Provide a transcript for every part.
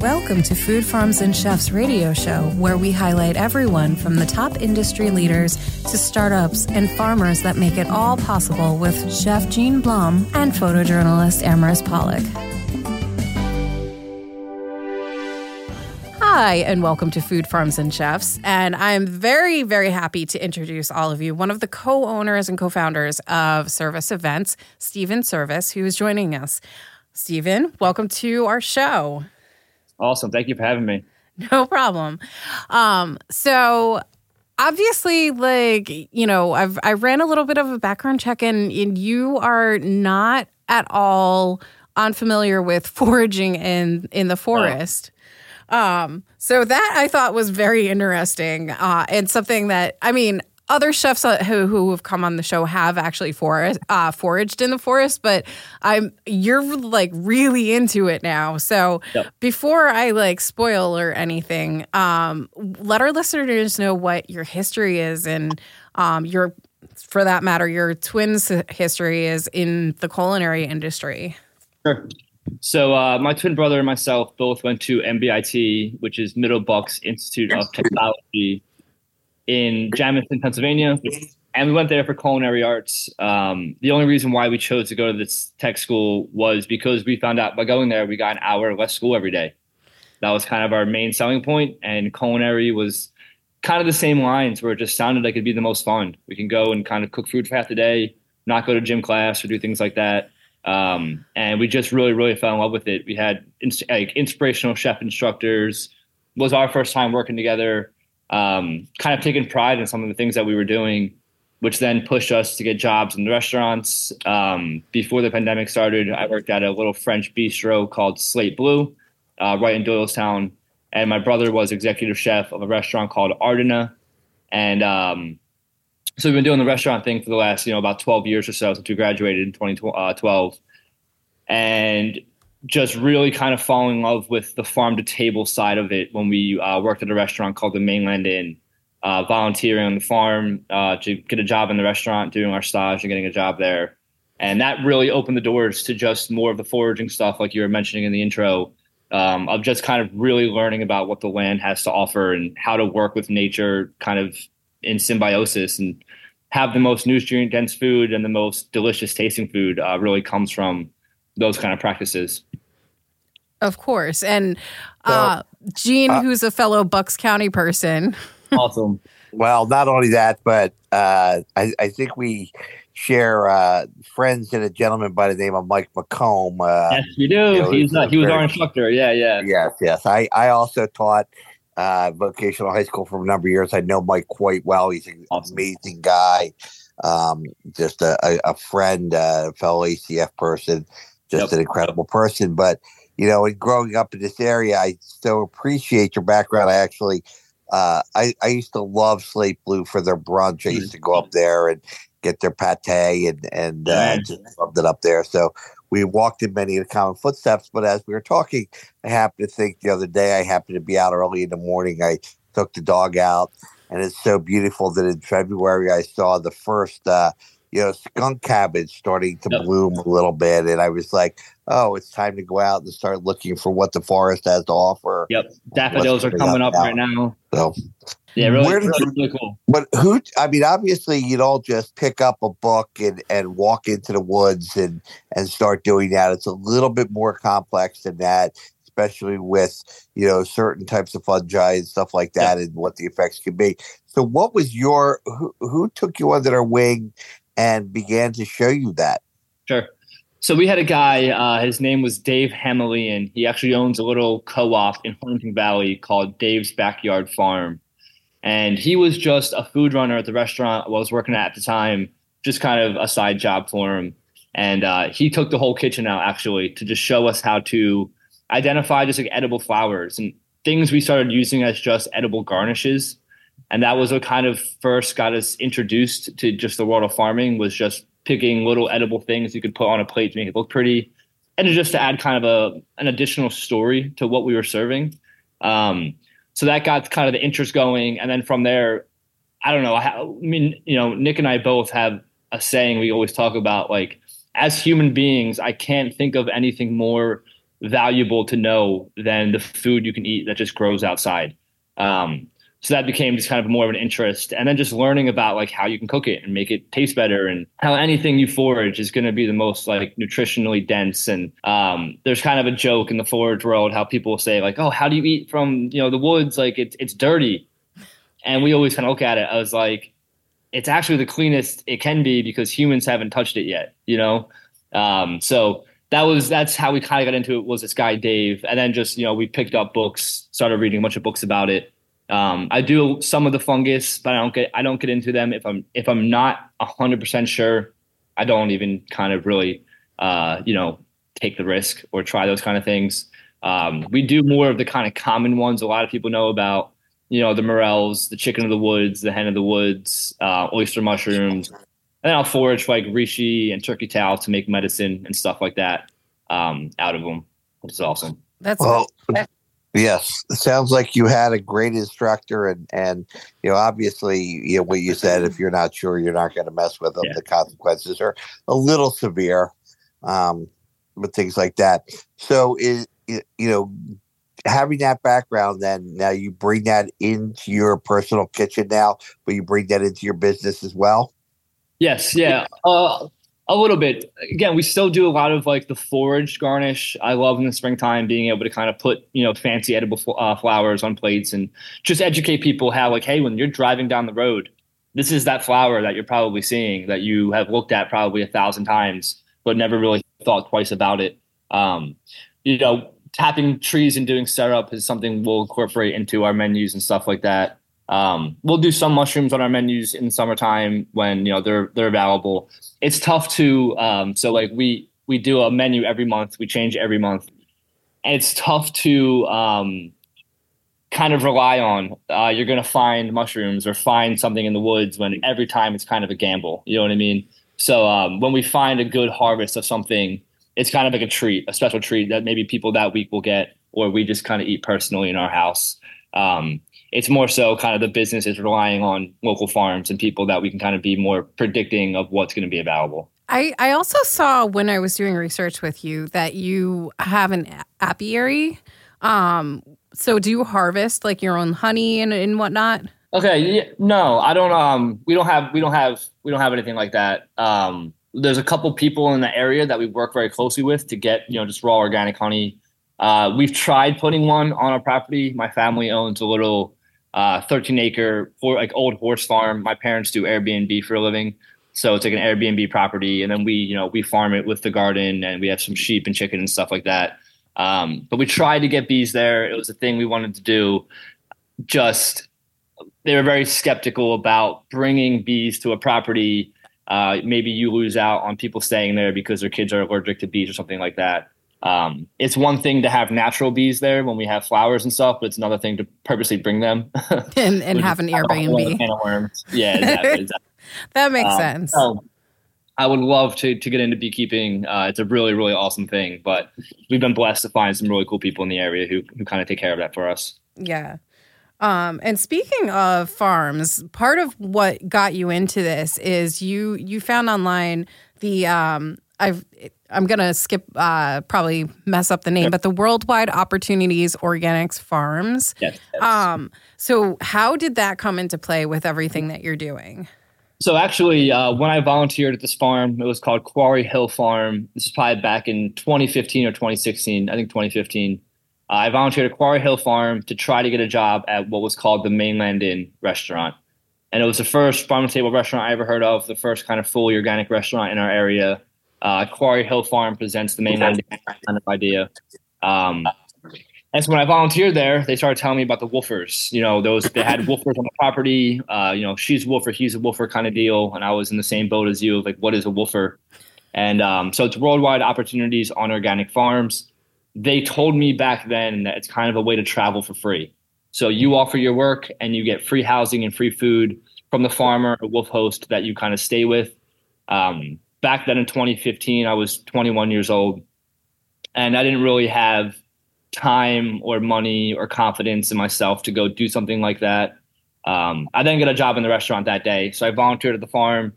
Welcome to Food Farms and Chefs radio show, where we highlight everyone from the top industry leaders to startups and farmers that make it all possible with Chef Gene Blum and photojournalist Amaris Pollock. Hi, and welcome to Food Farms and Chefs. And I'm very, very happy to introduce all of you one of the co owners and co founders of Servis Events, Stephen Servis, who is joining us. Stephen, welcome to our show. Awesome. Thank you for having me. No problem. Um, so obviously like you know i've i ran a little bit of a background check and, and you are not at all unfamiliar with foraging in in the forest um so that i thought was very interesting uh and something that i mean other chefs who, who have come on the show have actually forest, uh, foraged in the forest, but I'm you're like really into it now. So yep. before I like spoil or anything, um, let our listeners know what your history is and um, your, for that matter, your twins' history is in the culinary industry. Sure. So uh, my twin brother and myself both went to MBIT, which is Middle Bucks Institute of Technology in Jamison, Pennsylvania, and we went there for culinary arts. Um, the only reason why we chose to go to this tech school was because we found out by going there we got an hour less school every day. That was kind of our main selling point, and culinary was kind of the same lines where it just sounded like it'd be the most fun. We can go and kind of cook food for half the day, not go to gym class or do things like that. Um, and we just really, really fell in love with it. We had like inspirational chef instructors. Was our first time working together um, kind of taking pride in some of the things that we were doing, which then pushed us to get jobs in the restaurants. Um, before the pandemic started, I worked at a little French bistro called Slate Blue, uh, right in Doylestown. And my brother was executive chef of a restaurant called Ardena. And um, so we've been doing the restaurant thing for the last, you know, about 12 years or so since we graduated in 2012. Uh, and just really kind of falling in love with the farm to table side of it when we uh, worked at a restaurant called the Mainland Inn, uh, volunteering on the farm uh, to get a job in the restaurant, doing our stage and getting a job there. And that really opened the doors to just more of the foraging stuff, like you were mentioning in the intro, um, of just kind of really learning about what the land has to offer and how to work with nature kind of in symbiosis and have the most nutrient dense food and the most delicious tasting food uh, really comes from those kind of practices. Of course. And uh, Gene, uh, who's a fellow Bucks County person. awesome. Well, not only that, but uh, I, I, think we share uh, friends and a gentleman by the name of Mike McComb. Uh, yes, we do. You know, He's, he was our instructor. Yeah, yeah. Yes, yes. I, I also taught uh, vocational high school for a number of years. I know Mike quite well. He's an awesome. amazing guy. Um, just a, a, a friend, a fellow ACF person just yep. an incredible person. But you know, in growing up in this area, I so appreciate your background. I actually, uh, I I used to love Slate Blue for their brunch. I used to go up there and get their pate and and uh, just loved it up there. So we walked in many of the common footsteps. But as we were talking, I happened to think the other day I happened to be out early in the morning. I took the dog out, and it's so beautiful that in February I saw the first. Uh, you know, skunk cabbage starting to yep. bloom a little bit. And I was like, oh, it's time to go out and start looking for what the forest has to offer. Yep. Daffodils are coming up, up right now. So, yeah, really, really, cool. But who, I mean, obviously, you don't just pick up a book and, and walk into the woods and, and start doing that. It's a little bit more complex than that especially with you know certain types of fungi and stuff like that, and what the effects can be. So, what was your who, who took you under their wing and began to show you that? Sure. So we had a guy, uh, his name was Dave Hamelian. He actually owns a little co-op in Huntingdon Valley called Dave's Backyard Farm. And he was just a food runner at the restaurant I was working at at the time, just kind of a side job for him. And uh, he took the whole kitchen out actually to just show us how to identify just like edible flowers and things we started using as just edible garnishes and that was what kind of first got us introduced to just the world of farming was just picking little edible things you could put on a plate to make it look pretty. And just to add kind of a an additional story to what we were serving. Um, so that got kind of the interest going. And then from there i don't know I, mean you know nick and i both have a saying we always talk about like as human beings i can't think of anything more valuable to know than the food you can eat that just grows outside. Um, so that became just kind of more of an interest. And then just learning about like how you can cook it and make it taste better and how anything you forage is going to be the most like nutritionally dense. And um, there's kind of a joke in the forage world how people say like oh how do you eat from you know the woods? Like it's it's dirty. And we always kind of look at it i was like it's actually the cleanest it can be because humans haven't touched it yet you know? Um, so that was that's how we kind of got into it was this guy dave. And then just you know we picked up books started reading a bunch of books about it um, I do some of the fungus, but I don't get I don't get into them if I'm if I'm not hundred percent sure. I don't even kind of really uh, you know take the risk or try those kind of things. Um, we do more of the kind of common ones a lot of people know about. You know the morels, the chicken of the woods, the hen of the woods, uh, oyster mushrooms, and then I'll forage for like reishi and turkey tail to make medicine and stuff like that um, out of them, which is awesome. That's Well, yes, it sounds like you had a great instructor, and and you know, obviously, you know what you said. If you're not sure, you're not going to mess with them. Yeah. The consequences are a little severe, um, with things like that. So, is you know, having that background, then now you bring that into your personal kitchen now, but you bring that into your business as well. Yes, yeah, uh, a little bit. Again, we still do a lot of like the forage garnish. I love in the springtime being able to kind of put you know fancy edible uh, flowers on plates and just educate people how like hey, when you're driving down the road, this is that flower that you're probably seeing that you have looked at probably a thousand times but never really thought twice about it. Um, you know, tapping trees and doing syrup is something we'll incorporate into our menus and stuff like that. Um, we'll do some mushrooms on our menus in the summertime when you know they're they're available. It's tough to um, so like we we do a menu every month. We change every month, and it's tough to um, kind of rely on. Uh, you're going to find mushrooms or find something in the woods when every time it's kind of a gamble. You know what I mean? So um, when we find a good harvest of something, it's kind of like a treat, a special treat that maybe people that week will get, or we just kind of eat personally in our house. Um, it's more so kind of the business is relying on local farms and people that we can kind of be more predicting of what's going to be available. I, I also saw when I was doing research with you that you have an apiary. Um, so do you harvest like your own honey and, and whatnot? Okay, yeah, no, I don't. Um, we don't have we don't have we don't have anything like that. Um, there's a couple people in the area that we work very closely with to get you know just raw organic honey. Uh, we've tried putting one on our property. My family owns a little uh, 13 acre for like old horse farm. My parents do Airbnb for a living, so it's like an Airbnb property, and then we you know we farm it with the garden, and we have some sheep and chicken and stuff like that. Um, but we tried to get bees there. It was a thing we wanted to do. Just they were very skeptical about bringing bees to a property. Uh, maybe you lose out on people staying there because their kids are allergic to bees or something like that. Um, it's one thing to have natural bees there when we have flowers and stuff, but it's another thing to purposely bring them And and have an Airbnb. Can of worms. Yeah, exactly. exactly. That makes Um, sense. so I would love to to get into beekeeping. Uh, it's a really really awesome thing, but we've been blessed to find some really cool people in the area who who kind of take care of that for us. Yeah. Um, and speaking of farms, part of what got you into this is you you found online the um, I've I'm gonna skip uh, probably mess up the name, but the Worldwide Opportunities Organics Farms. Yes. yes. Um, so how did that come into play with everything that you're doing? So actually, uh, when I volunteered at this farm, it was called Quarry Hill Farm. This is probably back in 2015 or 2016. I think 2015. Uh, I volunteered at Quarry Hill Farm to try to get a job at what was called the Mainland Inn restaurant, and it was the first farm to table restaurant I ever heard of. The first kind of fully organic restaurant in our area. Uh, Quarry Hill Farm presents the Mainland kind of idea. Um, and so when I volunteered there, they started telling me about the woofers. You know, those they had woofers on the property. Uh, you know, she's a woofer, he's a woofer kind of deal. And I was in the same boat as you like, what is a woofer? And um, so it's worldwide opportunities on organic farms. They told me back then that it's kind of a way to travel for free. So you offer your work and you get free housing and free food from the farmer or WWOOF host that you kind of stay with. Um, back then in 2015, I was 21 years old, and I didn't really have time or money or confidence in myself to go do something like that. Um, I then got a job in the restaurant that day, so I volunteered at the farm.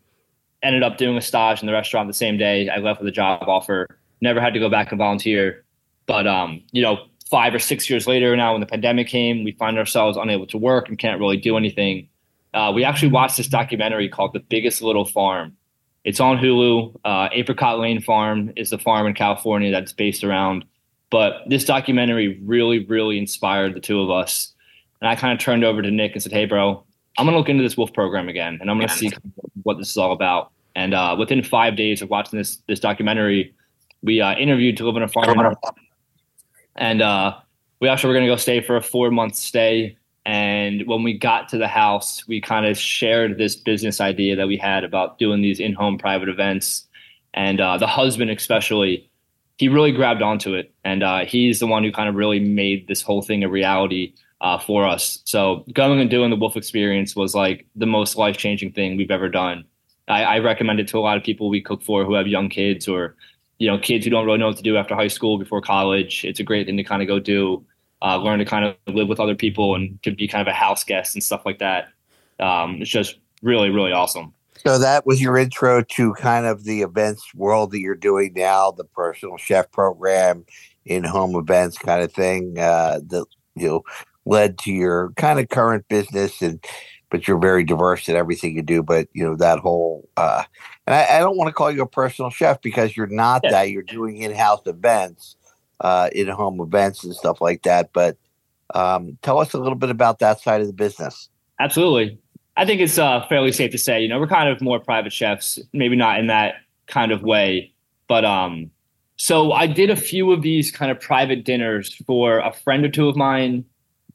Ended up doing a stage in the restaurant the same day. I left with a job offer. Never had to go back and volunteer, But um, you know, five or six years later now, when the pandemic came, we find ourselves unable to work and can't really do anything. Uh, we actually watched this documentary called "The Biggest Little Farm." It's on Hulu. Uh, Apricot Lane Farm is the farm in California that's based around. But this documentary really, really inspired the two of us. And I kind of turned over to Nick and said, "Hey, bro, I'm gonna look into this WWOOF program again, and I'm gonna see what this is all about." And uh, within five days of watching this this documentary, we uh, interviewed to live in a farm, and uh, we actually were gonna go stay for a four month stay. And when we got to the house, we kind of shared this business idea that we had about doing these in home private events. And uh, the husband, especially, he really grabbed onto it, and uh, he's the one who kind of really made this whole thing a reality uh, for us. So going and doing the WWOOF Experience was like the most life changing thing we've ever done. I, I, recommend it to a lot of people we cook for who have young kids or you know kids who don't really know what to do after high school before college. It's a great thing to kind of go do, uh, learn to kind of live with other people and to be kind of a house guest and stuff like that. Um, it's just really really awesome. So that was your intro to kind of the events world that you're doing now, the personal chef program, in home events kind of thing. Uh, that you know led to your kind of current business and but you're very diverse in everything you do but you know that whole uh and i, I don't want to call you a personal chef because you're not yeah. that you're doing in-house events uh in-home events and stuff like that but um tell us a little bit about that side of the business absolutely i think it's uh fairly safe to say you know we're kind of more private chefs maybe not in that kind of way but um so i did a few of these kind of private dinners for a friend or two of mine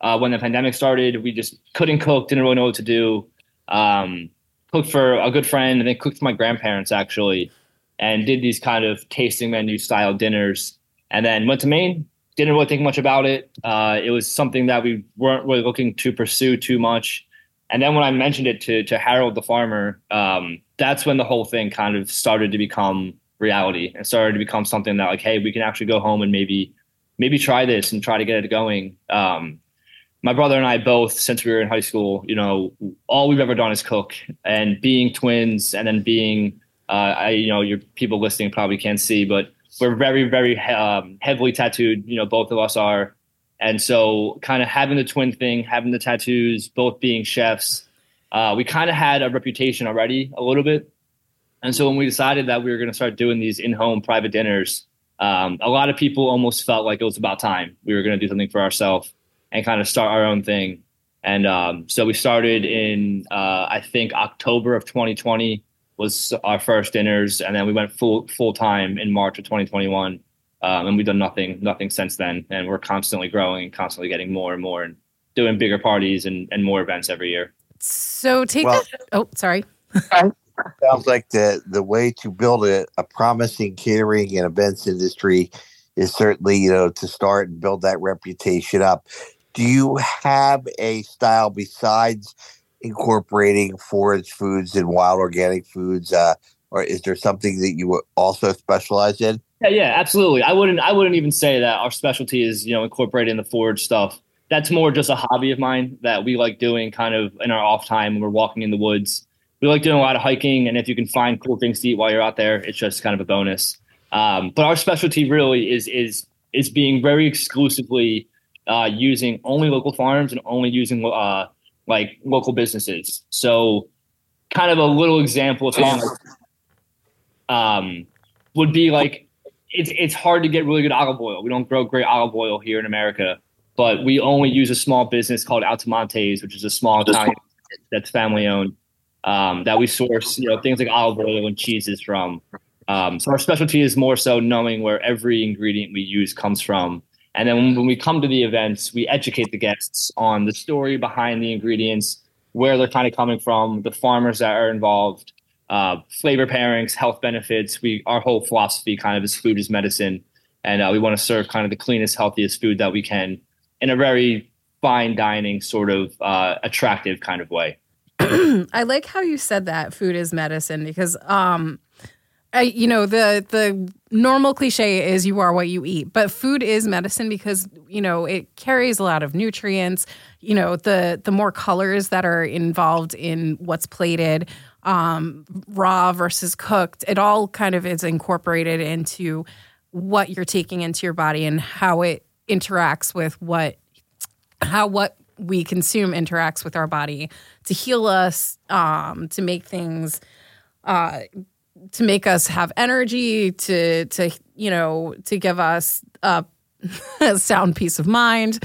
uh, when the pandemic started. We just couldn't cook, didn't really know what to do. Um, cooked for a good friend, and then cooked for my grandparents actually, and did these kind of tasting menu style dinners. And then went to Maine. Didn't really think much about it. Uh, it was something that we weren't really looking to pursue too much. And then when I mentioned it to to Harold the farmer, um, that's when the whole thing kind of started to become reality and started to become something that like, hey, we can actually go home and maybe maybe try this and try to get it going. Um, my brother and I both, since we were in high school, you know, all we've ever done is cook. And being twins, and then being, uh, I, you know, your people listening probably can't see, but we're very, very um, heavily tattooed. You know, both of us are, and so kind of having the twin thing, having the tattoos, both being chefs, uh, we kind of had a reputation already a little bit. And so when we decided that we were going to start doing these in-home private dinners, um, a lot of people almost felt like it was about time we were going to do something for ourselves and kind of start our own thing. And um, so we started in uh, I think October of 2020 was our first dinners, and then we went full full time in March of 2021. Um, and we've done nothing nothing since then. And we're constantly growing and constantly getting more and more and doing bigger parties and, and more events every year. So take well, that. Oh, sorry. sounds like the the way to build a, a promising catering and events industry is certainly you know to start and build that reputation up do you have a style besides incorporating forage foods and wild organic foods uh, or is there something that you also specialize in? Yeah yeah absolutely. I wouldn't i wouldn't even say that our specialty is you know incorporating the forage stuff. That's more just a hobby of mine that we like doing kind of in our off time when we're walking in the woods. We like doing a lot of hiking and if you can find cool things to eat while you're out there it's just kind of a bonus. Um, but our specialty really is is is being very exclusively uh, using only local farms and only using uh, like local businesses. So, kind of a little example of something um, would be like it's it's hard to get really good olive oil. We don't grow great olive oil here in America, but we only use a small business called Altomonte's, which is a small Italian that's family owned. Um, that we source, you know, things like olive oil and cheeses from. Um, so our specialty is more so knowing where every ingredient we use comes from and then when, we come to the events, we educate the guests on the story behind the ingredients, where they're kind of coming from, the farmers that are involved, uh, flavor pairings, health benefits. We our whole philosophy kind of is food is medicine, and uh, we want to serve kind of the cleanest, healthiest food that we can in a very fine dining, sort of uh, attractive kind of way. I like how you said that food is medicine because um, I, you know the the normal cliche is you are what you eat but food is medicine because you know it carries a lot of nutrients you know the the more colors that are involved in what's plated um, raw versus cooked it all kind of is incorporated into what you're taking into your body and how it interacts with what how what we consume interacts with our body to heal us, um, to make things, uh, to make us have energy, to to you know, to give us a, sound peace of mind.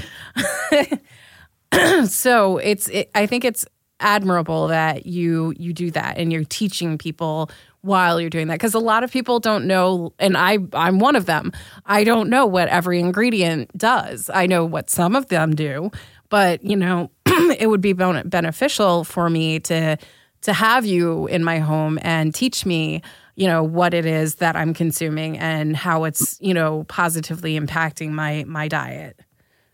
so it's, it, I think it's admirable that you you do that and you're teaching people while you're doing that because a lot of people don't know and I I'm one of them. I don't know what every ingredient does. I know what some of them do, but you know, it would be beneficial for me to to have you in my home and teach me, you know, what it is that I'm consuming and how it's, you know, positively impacting my my diet.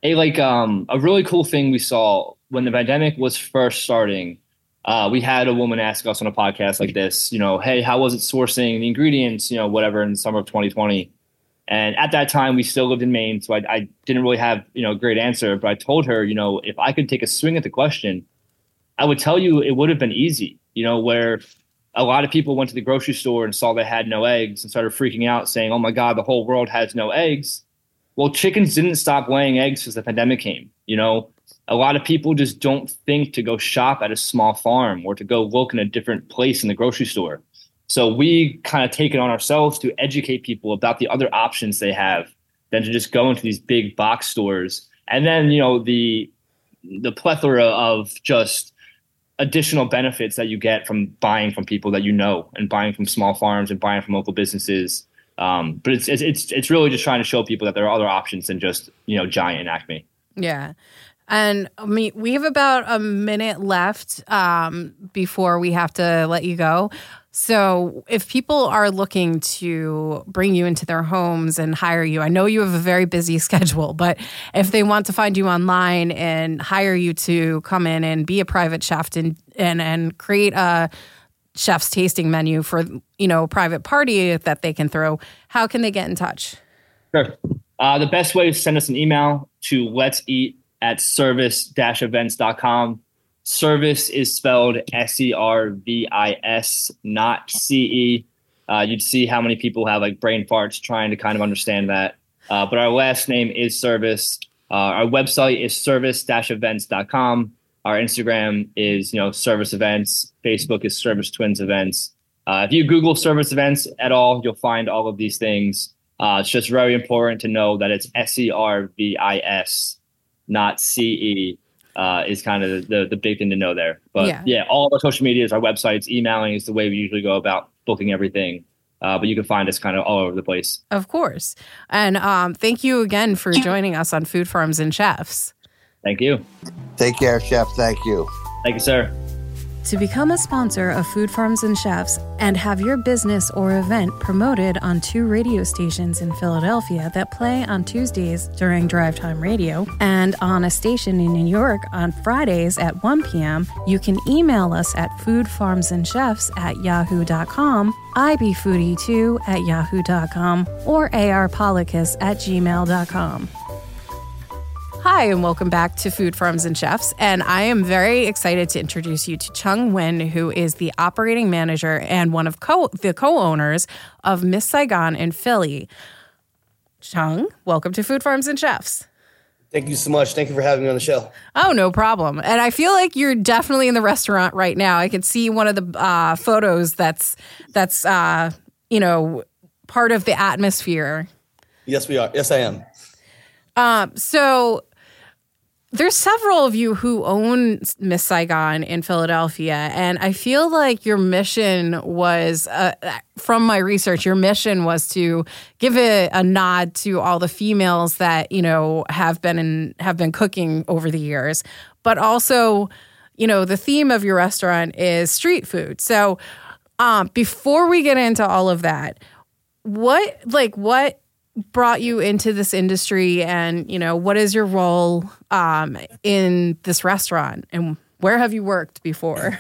A like um a really cool thing we saw when the pandemic was first starting uh, we had a woman ask us on a podcast like this, you know, hey, how was it sourcing the ingredients, you know, whatever in the summer of 2020. And at that time, we still lived in Maine, so I, I didn't really have, you know, a great answer. But I told her, you know, if I could take a swing at the question, I would tell you it would have been easy, you know, where a lot of people went to the grocery store and saw they had no eggs and started freaking out, saying, oh my God, the whole world has no eggs. Well, chickens didn't stop laying eggs as the pandemic came. You know, a lot of people just don't think to go shop at a small farm or to go look in a different place in the grocery store. So we kind of take it on ourselves to educate people about the other options they have than to just go into these big box stores. And then, you know, the the plethora of just additional benefits that you get from buying from people that you know and buying from small farms and buying from local businesses. Um, but it's, it's it's really just trying to show people that there are other options than just you know Giant and Acme. Yeah. And I mean, we have about a minute left um, before we have to let you go. So, if people are looking to bring you into their homes and hire you, I know you have a very busy schedule, but if they want to find you online and hire you to come in and be a private chef and and, and create a chef's tasting menu for you know a private party that they can throw, how can they get in touch? Sure. Uh, the best way is send us an email to let's eat at servis-events.com. Servis is spelled S E R V I S, not C E. Uh, you'd see how many people have like brain farts trying to kind of understand that. Uh, but our last name is Servis. Uh, our website is servis-events.com. Our Instagram is you know Servis Events. Facebook is Servis Twins Events. Uh, if you Google Servis Events at all, you'll find all of these things. Uh, it's just very important to know that it's S E R V I S not CE, uh, is kind of the, the big thing to know there. But yeah, yeah all of our social medias, our websites, emailing is the way we usually go about booking everything. Uh, but you can find us kind of all over the place. Of course. And um, thank you again for joining us on Food Farms and Chefs. Thank you. Take care, Chef. Thank you. Thank you, sir. To become a sponsor of Food Farms and Chefs and have your business or event promoted on two radio stations in Philadelphia that play on Tuesdays during drive time radio and on a station in New York on Fridays at 1 p.m., you can email us at foodfarmsandchefs at yahoo.com, ibfoodie2 at yahoo.com, or arpolicus at gmail.com. Hi, and welcome back to Food Farms and Chefs. And I am very excited to introduce you to Chuong Nguyen, who is the operating manager and one of co- the co owners of Miss Saigon in Philly. Chuong, welcome to Food Farms and Chefs. Thank you so much. Thank you for having me on the show. Oh, no problem. And I feel like you're definitely in the restaurant right now. I can see one of the uh, photos that's that's uh, you know part of the atmosphere. Yes, we are. Yes, I am. Um, so there's several of you who own Miss Saigon in Philadelphia, and I feel like your mission was, uh, from my research, your mission was to give a, a, nod to all the females that you know have been in, have been cooking over the years, but also, you know, the theme of your restaurant is street food. So, um, before we get into all of that, what like what brought you into this industry and you know what is your role um, in this restaurant and where have you worked before?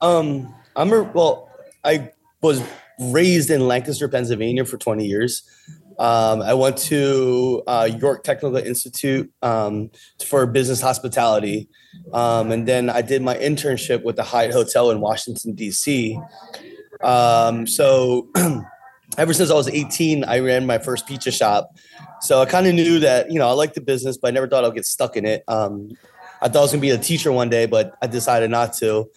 Um i'm a, well i was raised in lancaster pennsylvania for 20 years. Um, i went to uh, york technical institute um, for business hospitality. Um, and then i did my internship with the hyatt hotel in washington d.c um, so ever since I was 18, I ran my first pizza shop. So I kind of knew that, you know, I liked the business, but I never thought I'd get stuck in it. Um, I thought I was going to be a teacher one day, but I decided not to.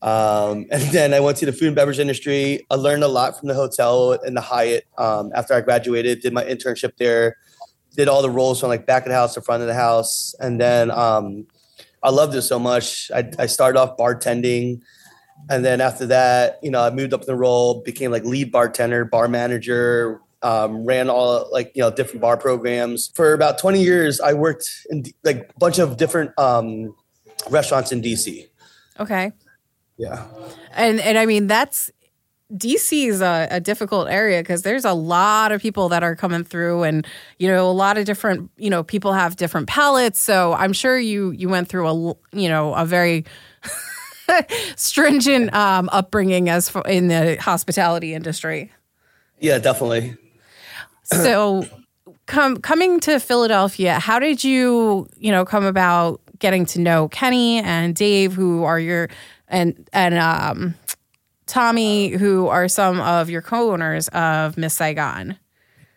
Um, and then I went to the food and beverage industry. I learned a lot from the hotel and the Hyatt um, after I graduated, did my internship there, did all the roles from like back of the house to front of the house. And then um, I loved it so much. I, I started off bartending. And then after that, you know, I moved up the role, became like lead bartender, bar manager, um, ran all like you know different bar programs for about 20 years i worked in like a bunch of different um, restaurants in dc Okay. yeah And and I mean that's DC is a, a difficult area because there's a lot of people that are coming through, and you know a lot of different you know people have different palates. So I'm sure you you went through a you know a very stringent um, upbringing as f- in the hospitality industry. yeah definitely So come coming to Philadelphia, how did you you know come about getting to know Kenny and Dave, who are your and and um, Tommy, who are some of your co-owners of Miss Saigon?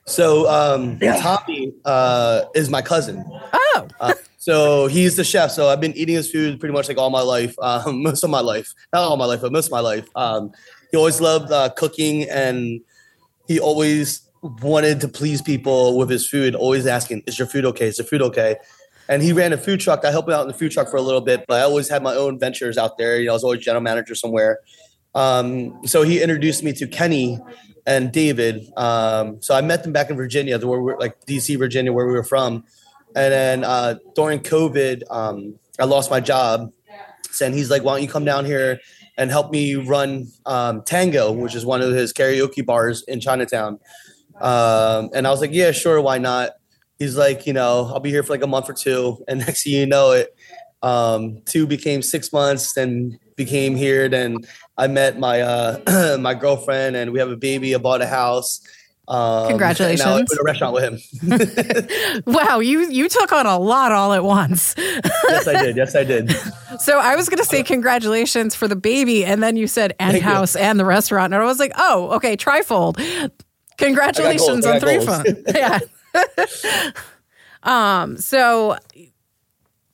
So um, tommy uh, is my cousin. Oh, uh, so he's the chef. So i've been eating his food pretty much like all my life um, most of my life. Not all my life but most of my life. Um, he always loved uh, cooking and he always wanted to please people with his food always asking is your food okay? Is the food okay? And he ran a food truck. I helped him out in the food truck for a little bit but i always had my own ventures out there. You know i was always general manager somewhere. Um, so he introduced me to kenny and david um, so i met them back in virginia where we're like dc virginia where we were from and then uh, during COVID, um, I lost my job. And he's like, why don't you come down here and help me run um, Tango, which is one of his karaoke bars in Chinatown. Um, and I was like, yeah, sure, why not? He's like, you know, I'll be here for like a month or two. And next thing you know it, um, two became six months, then became here. Then I met my uh, my girlfriend, and we have a baby. I bought a house. Um, Congratulations. And now I open a restaurant with him. wow! You you took on a lot all at once. yes, I did. Yes, I did. So I was going to say congratulations for the baby, and then you said and Thank you. house and the restaurant, and I was like, oh, okay, trifold. Congratulations on got three fun. yeah. um. So.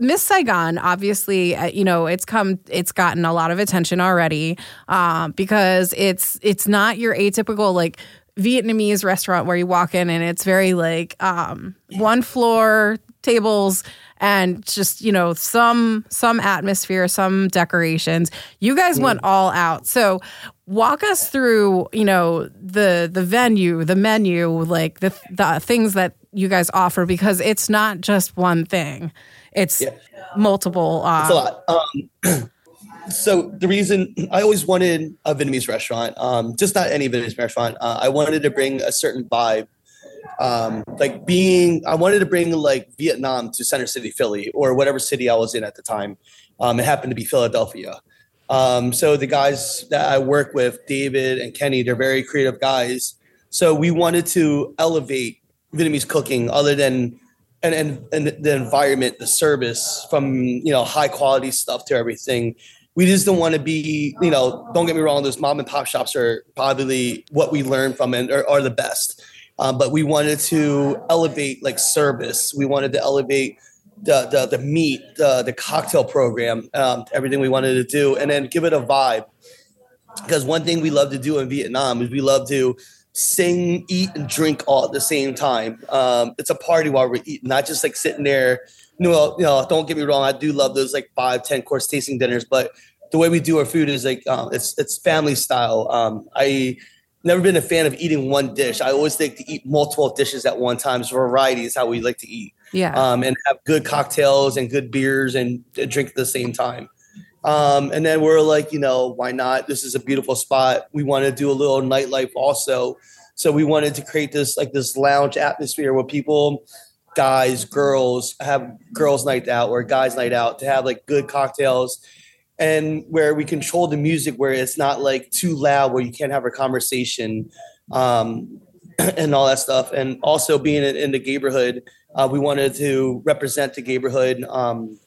Miss Saigon, obviously, uh, you know it's come, it's gotten a lot of attention already, um, because it's it's not your atypical like Vietnamese restaurant where you walk in and it's very like um, one floor tables and just you know some some atmosphere some decorations. You guys went all out. So walk us through you know the the venue the menu like the the things that you guys offer because it's not just one thing it's Yeah. multiple uh, It's a lot. Um, so the reason I always wanted a Vietnamese restaurant, um, just not any Vietnamese restaurant. Uh, I wanted to bring a certain vibe, um, like being. I wanted to bring like Vietnam to Center City, Philly, or whatever city I was in at the time. Um, it happened to be Philadelphia. Um, so the guys that I work with, David and Kenny, they're very creative guys. So we wanted to elevate Vietnamese cooking, other than and, and and the environment, the service, from you know high quality stuff to everything. We just don't want to be, you know. Don't get me wrong; those mom and pop shops are probably what we learn from and are, are the best. Um, but we wanted to elevate like service. We wanted to elevate the the, the meat, the the cocktail program, um, everything we wanted to do, and then give it a vibe. Because one thing we love to do in Vietnam is we love to sing, eat, and drink all at the same time. Um, it's a party while we're eating, not just like sitting there. You know, you know, don't get me wrong, I do love those like five, ten course tasting dinners, but the way we do our food is like um, it's it's family style. Um, I never been a fan of eating one dish. I always like to eat multiple dishes at one time. So variety is how we like to eat yeah um, and have good cocktails and good beers and drink at the same time. Um, and then we're like, you know, why not? This is a beautiful spot. We want to do a little nightlife also. So we wanted to create this like this lounge atmosphere where people, guys, girls have girls' night out or guys' night out to have like good cocktails and where we control the music where it's not like too loud where you can't have a conversation um, and all that stuff. And also being in, the neighborhood, uh, we wanted to represent the neighborhood. Um,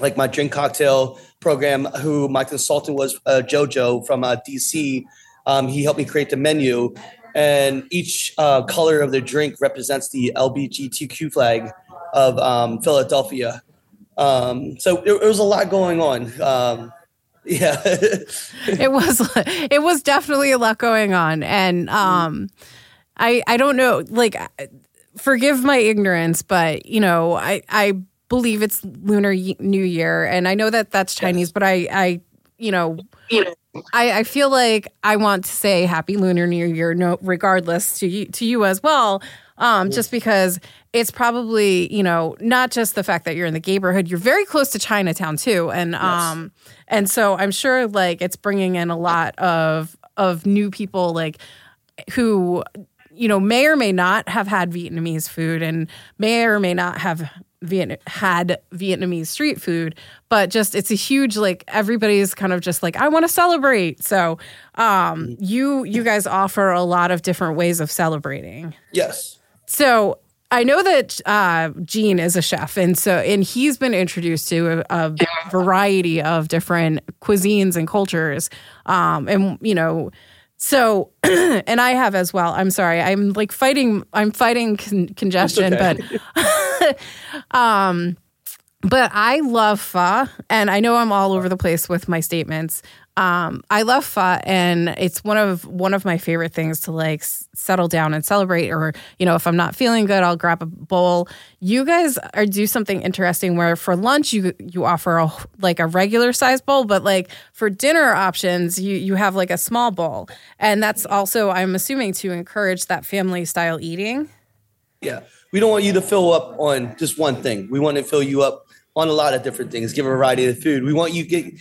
like my drink cocktail program, who my consultant was uh, Jojo from uh, DC. Um, he helped me create the menu, and each uh, color of the drink represents the LBGTQ flag of um, Philadelphia. Um, so there, there was a lot going on. Um, yeah, it was it was definitely a lot going on, and um, I I don't know, like, forgive my ignorance, but you know, I I believe it's Lunar New Year, and I know that that's Chinese, but I I you know. I, I feel like I want to say Happy Lunar New Year, no, regardless to you, to you as well, um, just because it's probably you know not just the fact that you're in the neighborhood, you're very close to Chinatown too, and yes. um, and so I'm sure like it's bringing in a lot of of new people like who you know may or may not have had Vietnamese food and may or may not have Viet- had Vietnamese street food, but just it's a huge like everybody's kind of just like I want to celebrate. So um, you you guys offer a lot of different ways of celebrating. Yes. So I know that uh, Gene is a chef, and so and he's been introduced to a, a variety of different cuisines and cultures, um, and you know so, and I have as well. I'm sorry. I'm like fighting. I'm fighting con- congestion, okay. but, um, but I love pho, and I know I'm all over the place with my statements. Um, I love pho, and it's one of one of my favorite things to like settle down and celebrate. Or you know, if I'm not feeling good, I'll grab a bowl. You guys are do something interesting where for lunch you you offer a like a regular size bowl, but like for dinner options you you have like a small bowl, and that's also I'm assuming to encourage that family style eating. Yeah, we don't want you to fill up on just one thing. We want to fill you up on a lot of different things. Give a variety of food. We want you get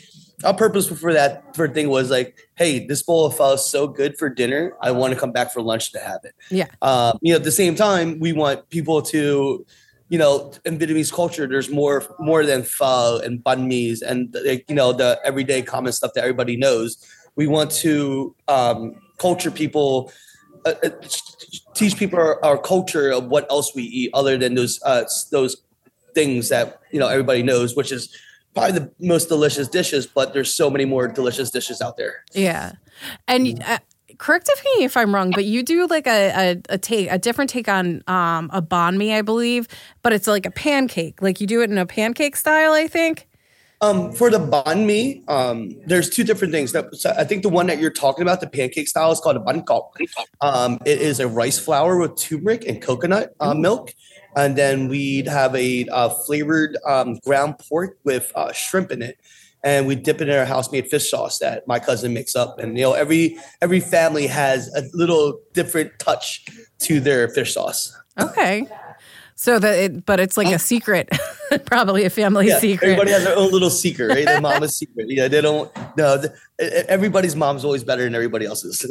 our purpose for that for thing was like, hey, this bowl of pho is so good for dinner. I want to come back for lunch to have it. Yeah. Uh, you know, at the same time, we want people to, you know, in Vietnamese culture, there's more more than pho and banh mi's and like, you know the everyday common stuff that everybody knows. We want to um, culture people. Uh, uh teach people our, our, culture of what else we eat other than those uh, those things that you know everybody knows, which is probably the most delicious dishes, but there's so many more delicious dishes out there. Yeah. And mm. uh, correct me if I'm wrong, but you do like a, a, a, take a different take on um, a banh mi, I believe, but it's like a pancake. Like you do it in a pancake style, I think. Um, for the banh mi, um, there's two different things. That, so I think the one that you're talking about, the pancake style, is called a banh khot. Um, it is a rice flour with turmeric and coconut uh, milk and then we'd have a uh, flavored um, ground pork with uh, shrimp in it and we dip it in our house made fish sauce that my cousin makes up and you know every every family has a little different touch to their fish sauce okay so that it, but it's like a secret, probably a family yeah, secret. Everybody has their own little secret, right? Their mama's secret. Yeah, they don't. No, everybody's mom's always better than everybody else's.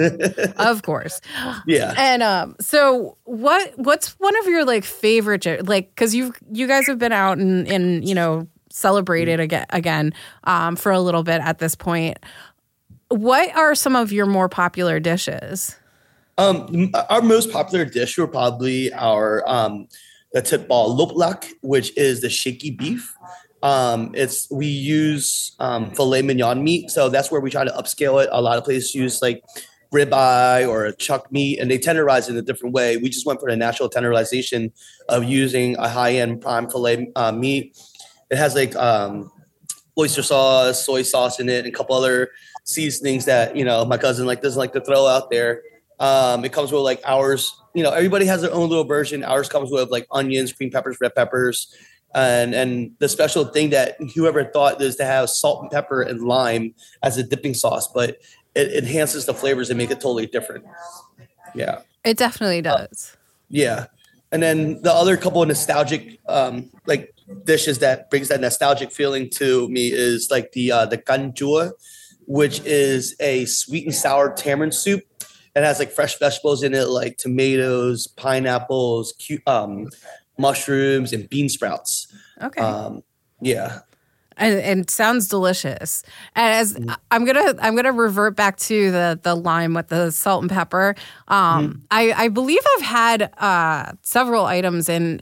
of course. Yeah. And um, so what? What's one of your like favorite like? Because you've you guys have been out and and you know celebrated again again um, for a little bit at this point. What are some of your more popular dishes? Um, our most popular dish were probably our um the tip ball loplak, which is the shaky beef. Um, it's we use um, filet mignon meat, so that's where we try to upscale it. A lot of places use like ribeye or chuck meat, and they tenderize in a different way. We just went for the natural tenderization of using a high end prime filet uh, meat. It has like um, oyster sauce, soy sauce in it, and a couple other seasonings that you know my cousin like doesn't like to throw out there. Um, it comes with like ours you know, everybody has their own little version. Ours comes with like onions, green peppers, red peppers, and and the special thing that whoever thought is to have salt and pepper and lime as a dipping sauce, but it enhances the flavors and make it totally different. Yeah, it definitely uh, does. Uh, yeah, and then the other couple of nostalgic um, like dishes that brings that nostalgic feeling to me is like the uh, the canh chua, which is a sweet and sour tamarind soup it has like fresh vegetables in it, like tomatoes, pineapples, um, mushrooms, and bean sprouts. Okay. Um, yeah. And, and sounds delicious. And as mm-hmm. I'm gonna, I'm gonna revert back to the the lime with the salt and pepper. Um, mm-hmm. I I believe I've had uh, several items in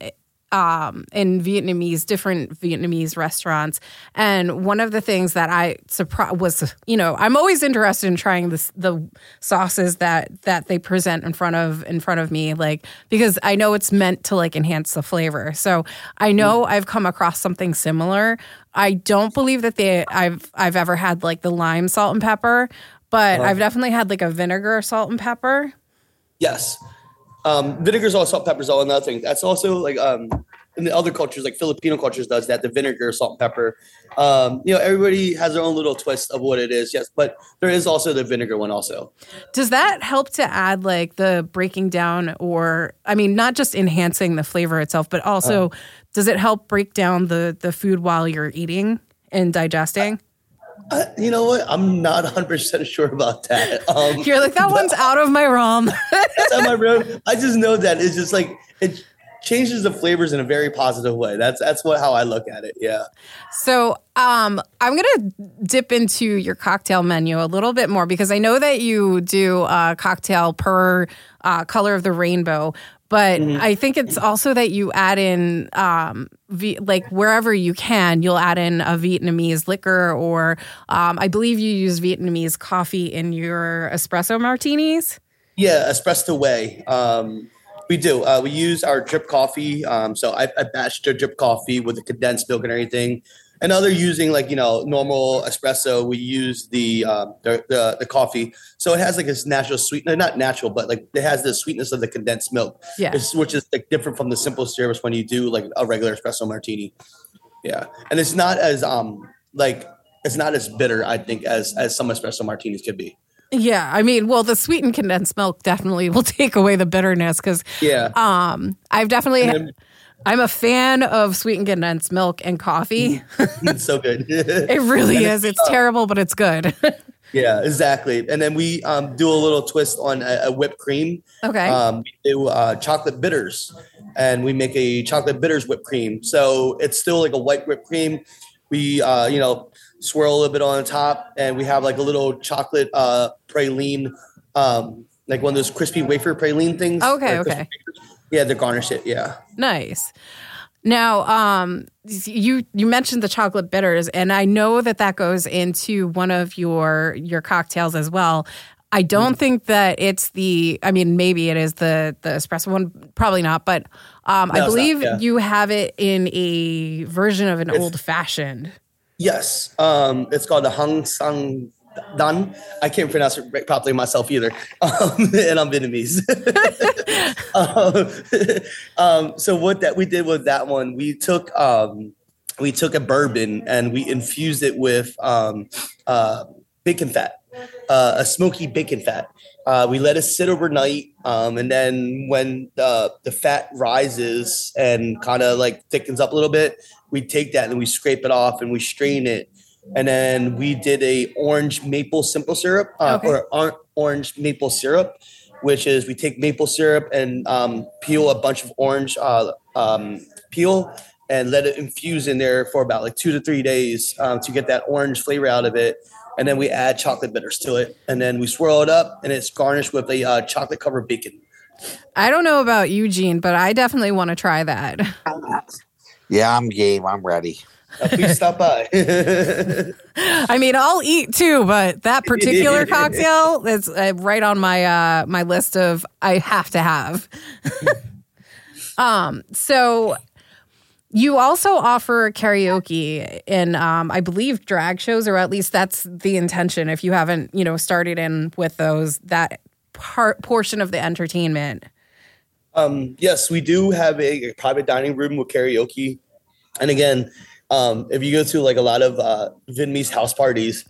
um, in Vietnamese, different Vietnamese restaurants, and one of the things that I surprised was, you know, I'm always interested in trying this the sauces that that they present in front of in front of me, like because I know it's meant to like enhance the flavor. So I know mm. I've come across something similar. I don't believe that they I've I've ever had like the lime salt and pepper, but. I've definitely had like a vinegar salt and pepper. Yes. Um, vinegar, salt, salt, pepper is all another thing. That's also like um, in the other cultures, like Filipino cultures, does that. The vinegar, salt, and pepper. Um, you know, everybody has their own little twist of what it is. Yes, but there is also the vinegar one. Also, does that help to add like the breaking down, or I mean, not just enhancing the flavor itself, but also uh, does it help break down the the food while you're eating and digesting? Uh, you know what? I'm not 100 percent sure about that. Um, You're like that one's out of my realm. it's out of my realm. I just know that it's just like it changes the flavors in a very positive way. That's that's what how I look at it. Yeah. So um, I'm gonna dip into your cocktail menu a little bit more because I know that you do a cocktail per uh, color of the rainbow, but mm-hmm. I think it's also that you add in, um, v- like wherever you can, you'll add in a Vietnamese liquor, or um, I believe you use Vietnamese coffee in your espresso martinis. Yeah, espresso way. Um, we do. Uh, we use our drip coffee. Um, so I, I batched a drip coffee with the condensed milk and everything and other using like you know normal espresso we use the um, the, the, the coffee. So it has like this natural sweetness not natural but like it has the sweetness of the condensed milk. Yeah. Which is like different from the simple service when you do like a regular espresso martini. Yeah. And it's not as um like it's not as bitter i think as as some espresso martinis could be. Yeah, I mean, well, the sweetened condensed milk definitely will take away the bitterness because yeah, um, I've definitely I'm a fan of sweetened condensed milk and coffee. it's so good. it really is. It's terrible, but it's good. yeah, exactly. And then we um, do a little twist on a, a whipped cream. Okay. Um, we do uh, chocolate bitters, and we make a chocolate bitters whipped cream. So it's still like a white whipped cream. We, uh, you know, swirl a little bit on the top, and we have like a little chocolate uh, praline, um, like one of those crispy wafer praline things. Okay, okay. Yeah, to garnish it. Yeah. Nice. Now, um, you you mentioned the chocolate bitters, and I know that that goes into one of your your cocktails as well. I don't mm. think that it's the. I mean, maybe it is the the espresso one. Probably not, but um, no, I believe yeah. you have it in a version of an old fashioned. Yes, um, it's called the Hang Sang Dan. I can't pronounce it properly myself either, um, and I'm Vietnamese. um, um, so what that we did with that one, we took um, we took a bourbon and we infused it with um, uh, bacon fat, uh, a smoky bacon fat. Uh, we let it sit overnight, um, and then when the the fat rises and kind of like thickens up a little bit, we take that and we scrape it off and we strain it and then we did a orange maple simple syrup uh, okay. or orange maple syrup which is we take maple syrup and um, peel a bunch of orange uh, um, peel and let it infuse in there for about like two to three days um, to get that orange flavor out of it. And then we add chocolate bitters to it. And then we swirl it up and it's garnished with a uh, chocolate covered bacon. I don't know about eugene but i definitely want to try that. Yeah i'm game. I'm ready uh, please stop by. I mean, I'll eat too, but that particular cocktail is uh, right on my uh, my list of I have to have. um, so you also offer karaoke in, um, I believe, drag shows, or at least that's the intention. If you haven't, you know, started in with those that part portion of the entertainment. Um, yes, we do have a, a private dining room with karaoke, and again, um, if you go to like a lot of uh, Vietnamese house parties,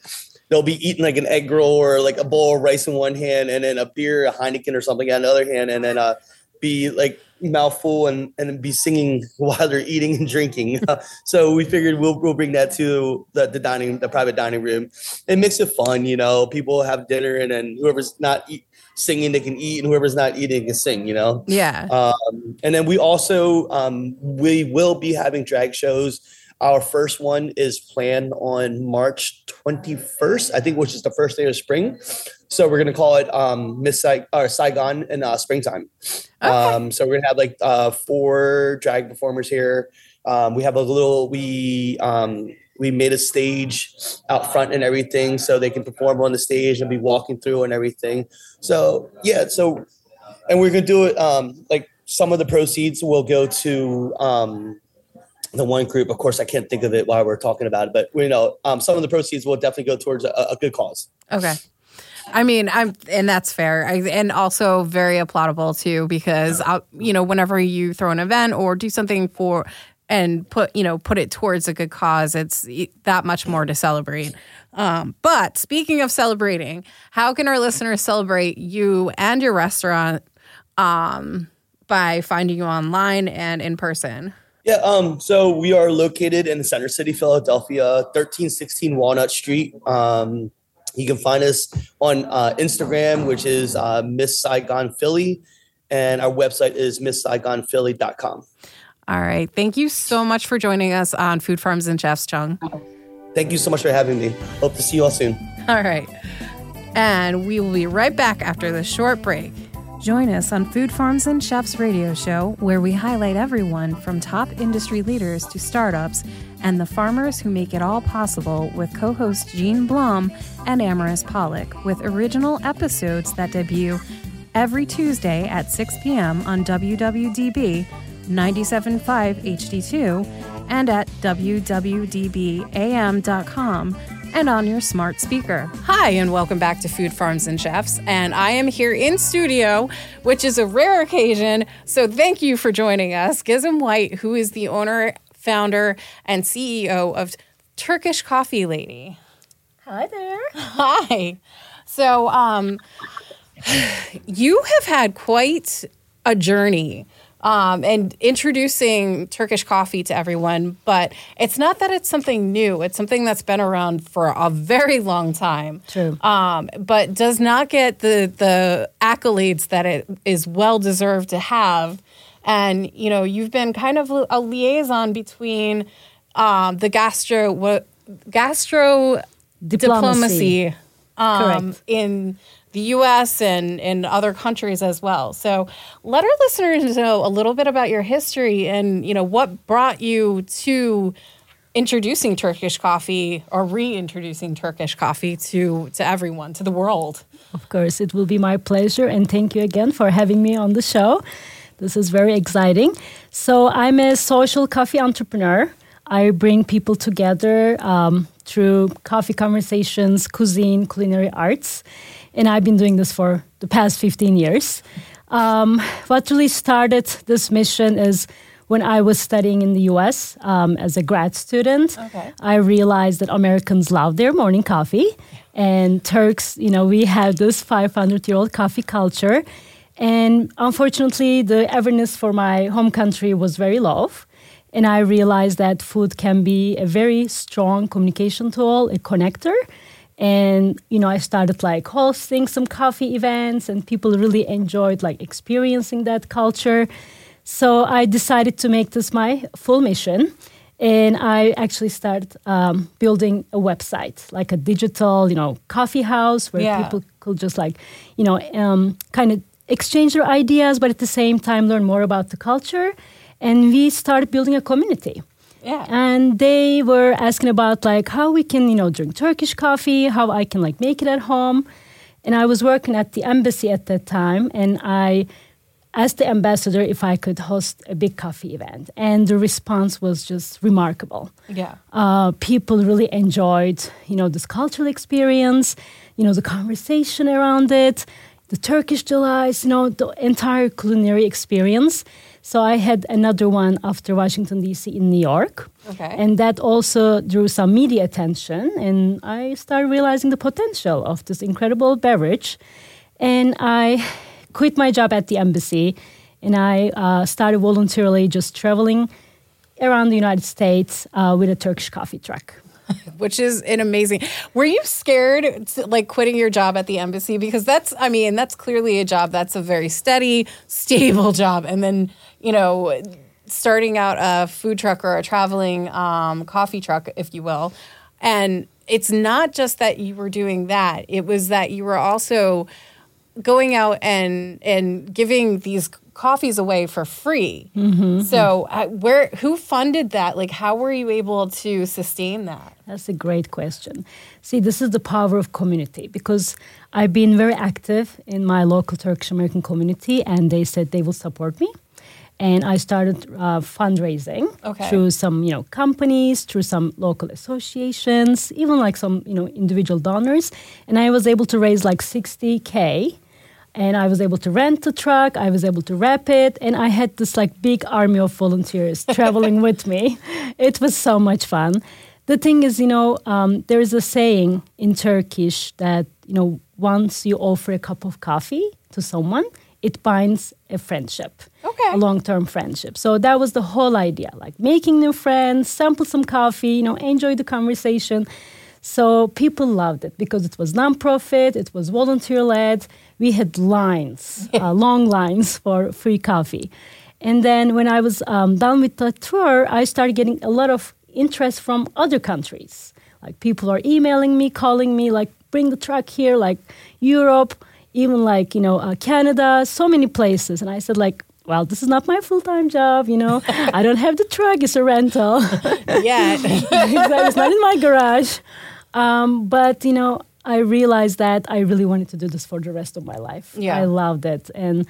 they'll be eating like an egg roll or like a bowl of rice in one hand and then a beer, a Heineken or something on the other hand, and then uh, be like mouthful and and be singing while they're eating and drinking. so we figured we'll we'll bring that to the, the dining the private dining room. It makes it fun, you know. People have dinner and then whoever's not eat, singing they can eat and whoever's not eating can sing, you know. Yeah. Um, and then we also um, we will be having drag shows our first one is planned on March 21st, I think, which is the first day of spring. So we're gonna call it um, Miss Sai- or Saigon in uh, springtime. Um, so we're gonna have like uh, four drag performers here. Um, we have a little we um, we made a stage out front and everything, so they can perform on the stage and be walking through and everything. So yeah, so and we're gonna do it um, like some of the proceeds will go to um, the one group. Of course, I can't think of it while we're talking about it, but you know, um, some of the proceeds will definitely go towards a, a good cause. Okay. I mean, I'm, and that's fair, I, and also very applaudable too, because i you know, whenever you throw an event or do something for, and put, you know, put it towards a good cause, it's that much more to celebrate. Um, but speaking of celebrating, how can our listeners celebrate you and your restaurant um, by finding you online and in person? Yeah, um, so we are located in the Center City, Philadelphia, 1316 Walnut Street. Um, you can find us on uh, Instagram, which is uh, Miss Saigon Philly, and our website is misssaigonphilly.com. All right. Thank you so much for joining us on Food Farms and Chefs, Chuong. Thank you so much for having me. Hope to see you all soon. All right. And we will be right back after this short break. Join us on Food Farms and Chefs radio show, where we highlight everyone from top industry leaders to startups and the farmers who make it all possible with co host Gene Blum and Amaris Pollock, with original episodes that debut every Tuesday at 6 p.m. on WWDB 97.5 HD2 and at WWDBAM.com and on your smart speaker. Hi, and welcome back to Food Farms and Chefs. And I am here in studio, which is a rare occasion. So thank you for joining us. Gizem White, who is the owner founder and CEO of Turkish Coffee Lady. Hi there. Hi. So, um, you have had quite a journey um, and introducing Turkish coffee to everyone, but it's not that it's something new. It's something that's been around for a very long time. True. Um, but does not get the the accolades that it is well deserved to have and you know you've been kind of a liaison between um, the gastro what gastro diplomacy, diplomacy um, in the U.S. and in other countries as well. So let our listeners know a little bit about your history and you know what brought you to introducing Turkish coffee or reintroducing Turkish coffee to to everyone to the world. Of course, it will be my pleasure, and thank you again for having me on the show. This is very exciting. So, I'm a social coffee entrepreneur. I bring people together um, through coffee conversations, cuisine, culinary arts. And I've been doing this for the past 15 years. Um, what really started this mission is when I was studying in the US um, as a grad student. Okay. I realized that Americans love their morning coffee. And Turks, you know, we have this 500 year old coffee culture. And unfortunately, the awareness for my home country was very low. And I realized that food can be a very strong communication tool, a connector. And, you know, I started like hosting some coffee events, and people really enjoyed like experiencing that culture. So I decided to make this my full mission. And I actually started um, building a website, like a digital, you know, coffee house where yeah. people could just like, you know, um, kind of exchange their ideas, but at the same time learn more about the culture. And we started building a community. Yeah. And they were asking about like how we can, you know, drink Turkish coffee, how I can like make it at home. And I was working at the embassy at that time and I asked the ambassador if I could host a big coffee event. And the response was just remarkable. Yeah. Uh, people really enjoyed, you know, this cultural experience, you know, the conversation around it the Turkish delights, you know, the entire culinary experience. So I had another one after Washington D.C. in New York, okay. and that also drew some media attention. And I started realizing the potential of this incredible beverage, and I quit my job at the embassy, and I uh, started voluntarily just traveling around the United States uh, with a Turkish coffee truck. which is an amazing. Were you scared, to, like quitting your job at the embassy? Because that's, I mean, that's clearly a job that's a very steady, stable job, and then you know, starting out a food truck or a traveling um, coffee truck, if you will. And it's not just that you were doing that, it was that you were also going out and and giving these coffees away for free. Mm-hmm. So, uh, where who funded that? Like how were you able to sustain that? That's a great question. See, this is the power of community because I've been very active in my local Turkish American community and they said they will support me. And I started uh, fundraising Okay. through some, you know, companies, through some local associations, even like some, you know, individual donors. And I was able to raise like 60K and I was able to rent the truck. I was able to wrap it, and I had this like big army of volunteers traveling with me. It was so much fun. The thing is, you know, um, there is a saying in Turkish that you know once you offer a cup of coffee to someone, it binds a friendship, Okay. a long-term friendship. So that was the whole idea, like making new friends, sample some coffee, you know, enjoy the conversation. So people loved it because it was nonprofit, it was volunteer led. We had lines, uh, long lines for free coffee. And then when I was um, done with the tour, I started getting a lot of interest from other countries. Like people are emailing me, calling me, like bring the truck here, like Europe, even like you know uh, Canada, so many places. And I said like. Well, this is not my full time job, you know. I don't have the truck, it's a rental. Yeah. Exactly, it's not in my garage. Um, but you know, I realized that I really wanted to do this for the rest of my life. Yeah. I loved it, and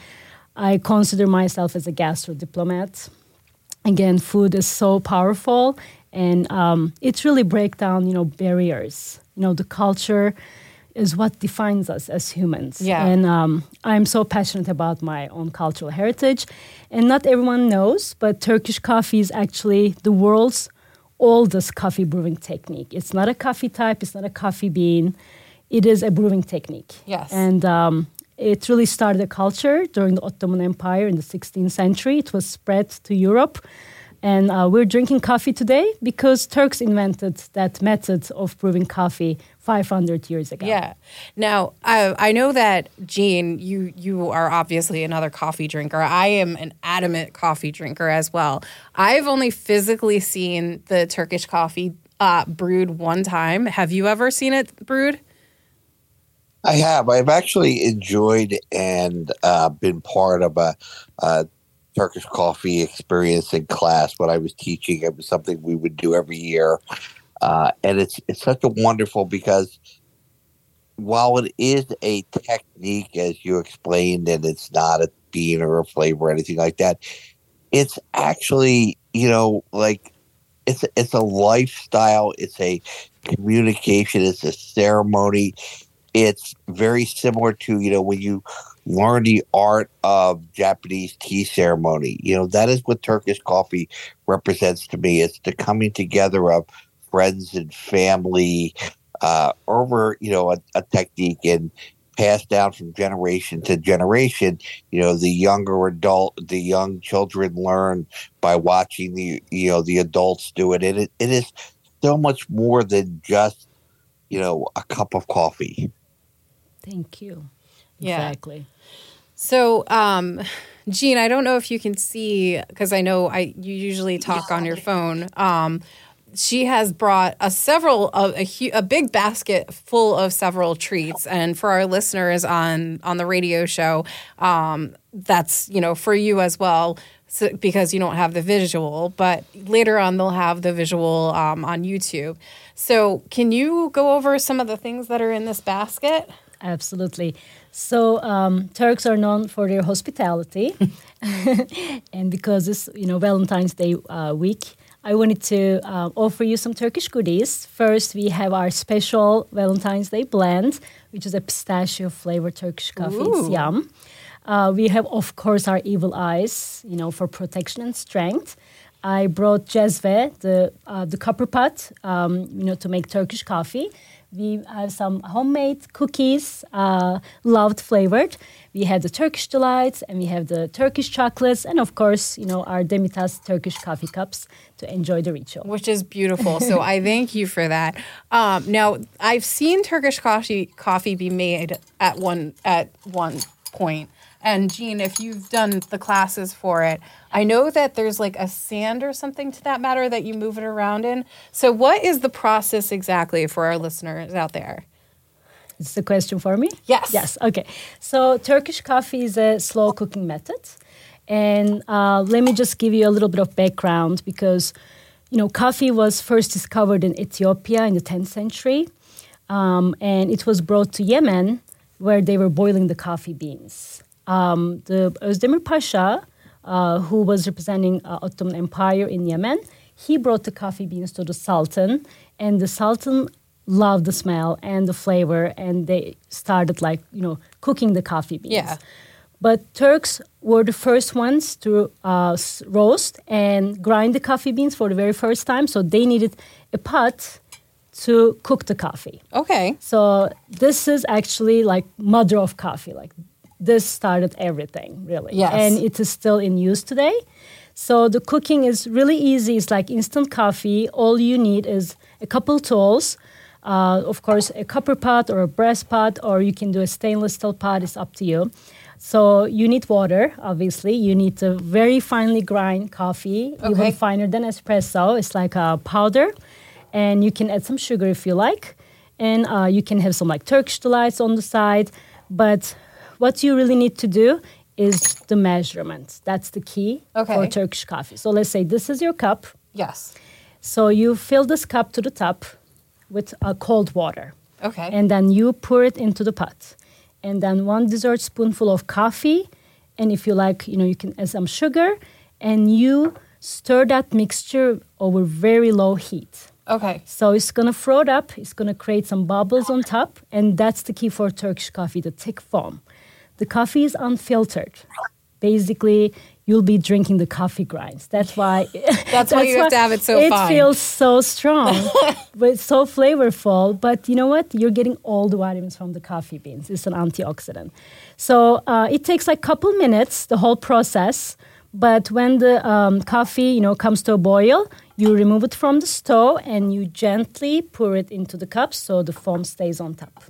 I consider myself as a gastro diplomat. Again, food is so powerful, and um, it really breaks down, you know, barriers. You know, the culture is what defines us as humans. Yeah. And um, I'm so passionate about my own cultural heritage. And not everyone knows, but Turkish coffee is actually the world's oldest coffee brewing technique. It's not a coffee type, it's not a coffee bean, it is a brewing technique. Yes. And um, it really started a culture during the Ottoman Empire in the 16th century. It was spread to Europe. And uh, we're drinking coffee today because Turks invented that method of brewing coffee 500 years ago. Yeah. Now, I, I know that Gene, you you are obviously another coffee drinker. I am an adamant coffee drinker as well. I've only physically seen the Turkish coffee uh, brewed one time. Have you ever seen it brewed? I have. I've actually enjoyed and uh, been part of a, a Turkish coffee experience in class when I was teaching. It was something we would do every year, uh, and it's it's such a wonderful because while it is a technique, as you explained, and it's not a bean or a flavor or anything like that, it's actually you know like it's it's a lifestyle. It's a communication. It's a ceremony it's very similar to you know when you learn the art of Japanese tea ceremony. You know that is what Turkish coffee represents to me. It's the coming together of friends and family uh, over you know a, a technique and passed down from generation to generation. You know the younger adult, the young children learn by watching the you know the adults do it, and it, it is so much more than just you know a cup of coffee. Thank you. Yeah. Exactly. So, um, Gene, I don't know if you can see because I know I you usually talk on your phone. Um, she has brought a several a, a, a big basket full of several treats, and for our listeners on on the radio show, um, that's you know for you as well. So, because you don't have the visual, but later on they'll have the visual um, on YouTube. So, can you go over some of the things that are in this basket? Absolutely. So um, Turks are known for their hospitality, and because it's you know Valentine's Day uh, week, I wanted to uh, offer you some Turkish goodies. First, we have our special Valentine's Day blend, which is a pistachio flavored Turkish coffee. It's Ooh. yum. Uh, we have, of course, our evil eyes, you know, for protection and strength. I brought jezve, the uh, the copper pot, um, you know, to make Turkish coffee. We have some homemade cookies, uh, loved flavored. We have the Turkish delights, and we have the Turkish chocolates, and of course, you know, our Demitasse Turkish coffee cups to enjoy the ritual. which is beautiful. So I thank you for that. Um, now I've seen Turkish coffee coffee be made at one at one point, And Gene, if you've done the classes for it, I know that there's like a sand or something to that matter that you move it around in. So, what is the process exactly for our listeners out there? It's the question for me? Yes. Yes. Okay. So Turkish coffee is a slow cooking method. And uh, let me just give you a little bit of background because, you know, coffee was first discovered in Ethiopia in the 10th century. Um, and it was brought to Yemen where they were boiling the coffee beans. Um, the Özdemir Pasha, uh, who was representing uh, Ottoman Empire in Yemen, he brought the coffee beans to the Sultan, and the Sultan loved the smell and the flavor, and they started like you know cooking the coffee beans. Yeah. But Turks were the first ones to uh, roast and grind the coffee beans for the very first time, so they needed a pot to cook the coffee. Okay. So this is actually like mother of coffee. Like this started everything, really. Yes. And it is still in use today. So the cooking is really easy. It's like instant coffee. All you need is a couple tools. Uh, of course, a copper pot or a brass pot, or you can do a stainless steel pot. It's up to you. So you need water, obviously. You need to very finely grind coffee, Okay. even finer than espresso. It's like a powder, and you can add some sugar if you like, and uh, you can have some like Turkish delights on the side. But what you really need to do is the measurement. That's the key Okay. for Turkish coffee. So let's say this is your cup. Yes. So you fill this cup to the top with uh, cold water Okay. and then you pour it into the pot and then one dessert spoonful of coffee and if you like you know you can add some sugar and you stir that mixture over very low heat okay. so it's going to float up it's going to create some bubbles on top and that's the key for turkish coffee the thick foam the coffee is unfiltered. Basically you'll be drinking the coffee grinds. That's why That's why you have to have it so it fine. feels so strong but so flavorful. But you know what? You're getting all the vitamins from the coffee beans. It's an antioxidant. So uh, it takes like a couple minutes the whole process. But when the um, coffee you know comes to a boil you remove it from the stove and you gently pour it into the cup so the foam stays on top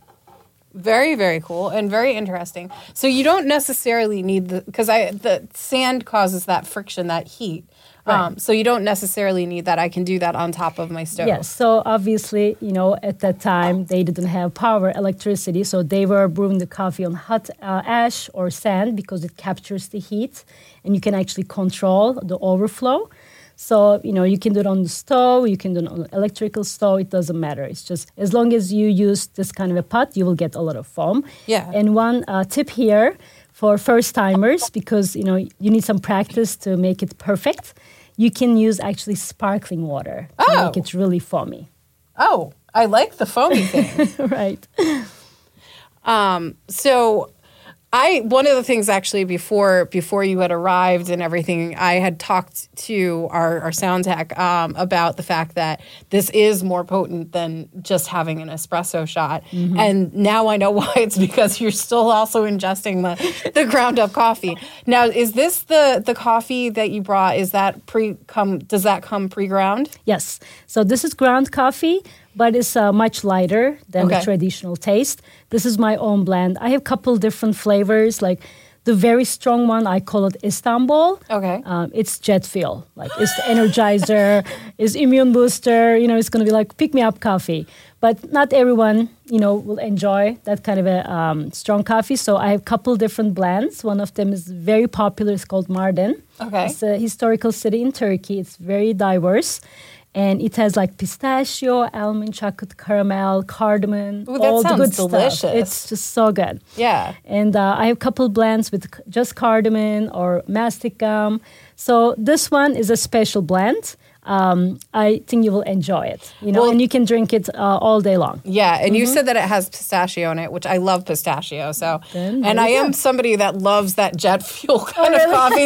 Very, very cool and very interesting. So you don't necessarily need the because I the sand causes that friction, that heat. Um, so you don't necessarily need that. I can do that on top of my stove. Yes. So obviously, you know, at that time they didn't have power, electricity, so they were brewing the coffee on hot uh, ash or sand because it captures the heat, and you can actually control the overflow. So you know, you can do it on the stove, you can do it on an electrical stove. It doesn't matter. It's just as long as you use this kind of a pot, you will get a lot of foam. Yeah. And one uh, tip here for first timers, because you know you need some practice to make it perfect. You can use actually sparkling water to Oh. make it really foamy. Oh, I like the foamy thing. right. so I one of the things actually before before you had arrived and everything, I had talked to our, our sound tech um, about the fact that this is more potent than just having an espresso shot. And now I know why it's because you're still also ingesting the, the ground up coffee. Now, is this the the coffee that you brought? Is that pre come does that come pre ground? Yes. So this is ground coffee, but it's uh, much lighter than Okay. the traditional taste. This is my own blend. I have a couple different flavors. Like the very strong one, I call it Istanbul. Okay. Um, it's jet fuel. Like it's the energizer, it's immune booster. You know, it's going to be like pick me up coffee. But not everyone, you know, will enjoy that kind of a um, strong coffee. So I have a couple different blends. One of them is very popular. It's called Mardin. Okay. It's a historical city in Turkey. It's very diverse. And it has like pistachio, almond, chocolate, caramel, cardamom, Ooh, all the good delicious. stuff. It's just so good. Yeah. And uh, I have a couple blends with just cardamom or mastic gum. So this one is a special blend. Um, I think you will enjoy it. You know, Well- and you can drink it uh, all day long. Yeah, and you said that it has pistachio in it, which I love pistachio. So, Then and I am somebody that loves that jet fuel kind of really? coffee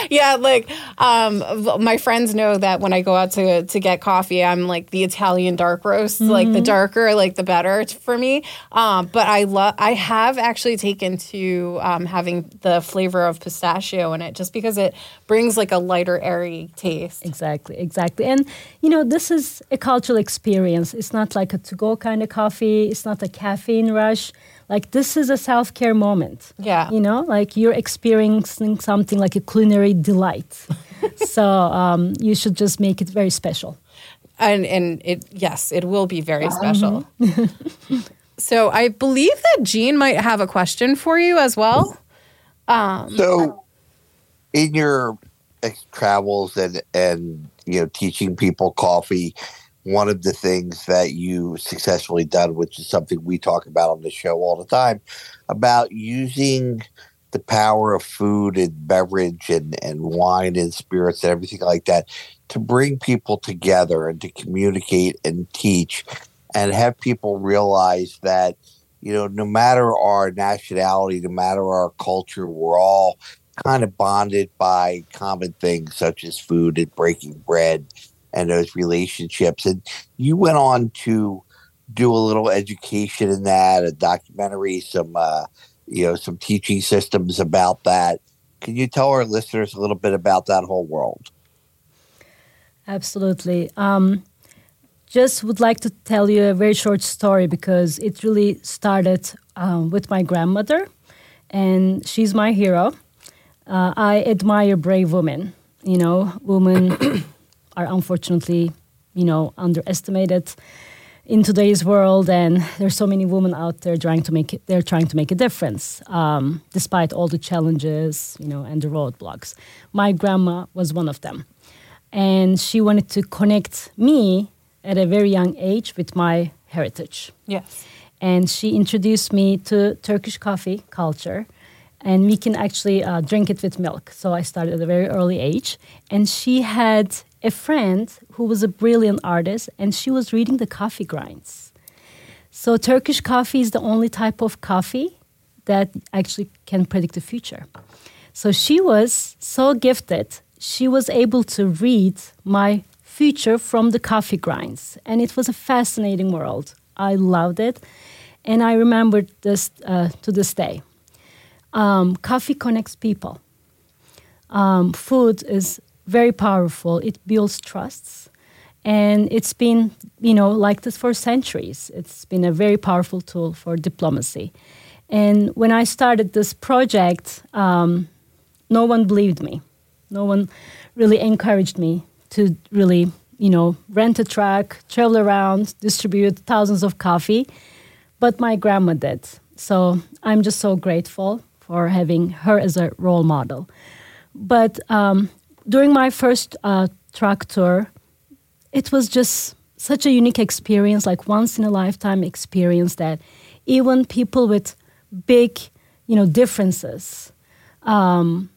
yeah, like um, my friends know that when I go out to to get coffee, I'm like the Italian dark roast, like the darker, like the better for me. Um, but I love. I have actually taken to um, having the flavor of pistachio in it, just because it brings like a lighter, airy taste. Exactly, exactly. And you know, this is a cultural experience. It's not like a to-go kind of coffee. It's not a caffeine rush. Like this is a self-care moment. Yeah. You know, like you're experiencing something like a culinary delight. so um, you should just make it very special. And and it yes, it will be very special. so I believe that Gene might have a question for you as well. Um, So, in your travels and and you know teaching people coffee, one of the things that you successfully done, which is something we talk about on the show all the time, about using the power of food and beverage and, and wine and spirits and everything like that to bring people together and to communicate and teach and have people realize that you know no matter our nationality no matter our culture we're all kind of bonded by common things such as food and breaking bread and those relationships and you went on to do a little education in that a documentary some uh, you know some teaching systems about that can you tell our listeners a little bit about that whole world Absolutely. Um, just would like to tell you a very short story because it really started um, with my grandmother, and she's my hero. Uh, I admire brave women. You know, women are unfortunately, you know, underestimated in today's world, and there's so many women out there trying to make it. They're trying to make a difference, um, despite all the challenges, you know, and the roadblocks. My grandma was one of them and she wanted to connect me at a very young age with my heritage. yes. And she introduced me to Turkish coffee culture, and we can actually uh, drink it with milk. So I started at a very early age, and she had a friend who was a brilliant artist, and she was reading the coffee grinds. So Turkish coffee is the only type of coffee that actually can predict the future. So she was so gifted, she was able to read my future from the coffee grinds. And it was a fascinating world. I loved it. And I remember this uh, to this day. Um, coffee connects people. Um, food is very powerful. It builds trusts. And it's been, you know, like this for centuries. It's been a very powerful tool for diplomacy. And when I started this project, um, no one believed me. No one really encouraged me to really, you know, rent a truck, travel around, distribute thousands of coffee. But my grandma did. So I'm just so grateful for having her as a role model. But um, during my first uh, truck tour, it was just such a unique experience, like once in a lifetime experience that even people with big, you know, differences, um,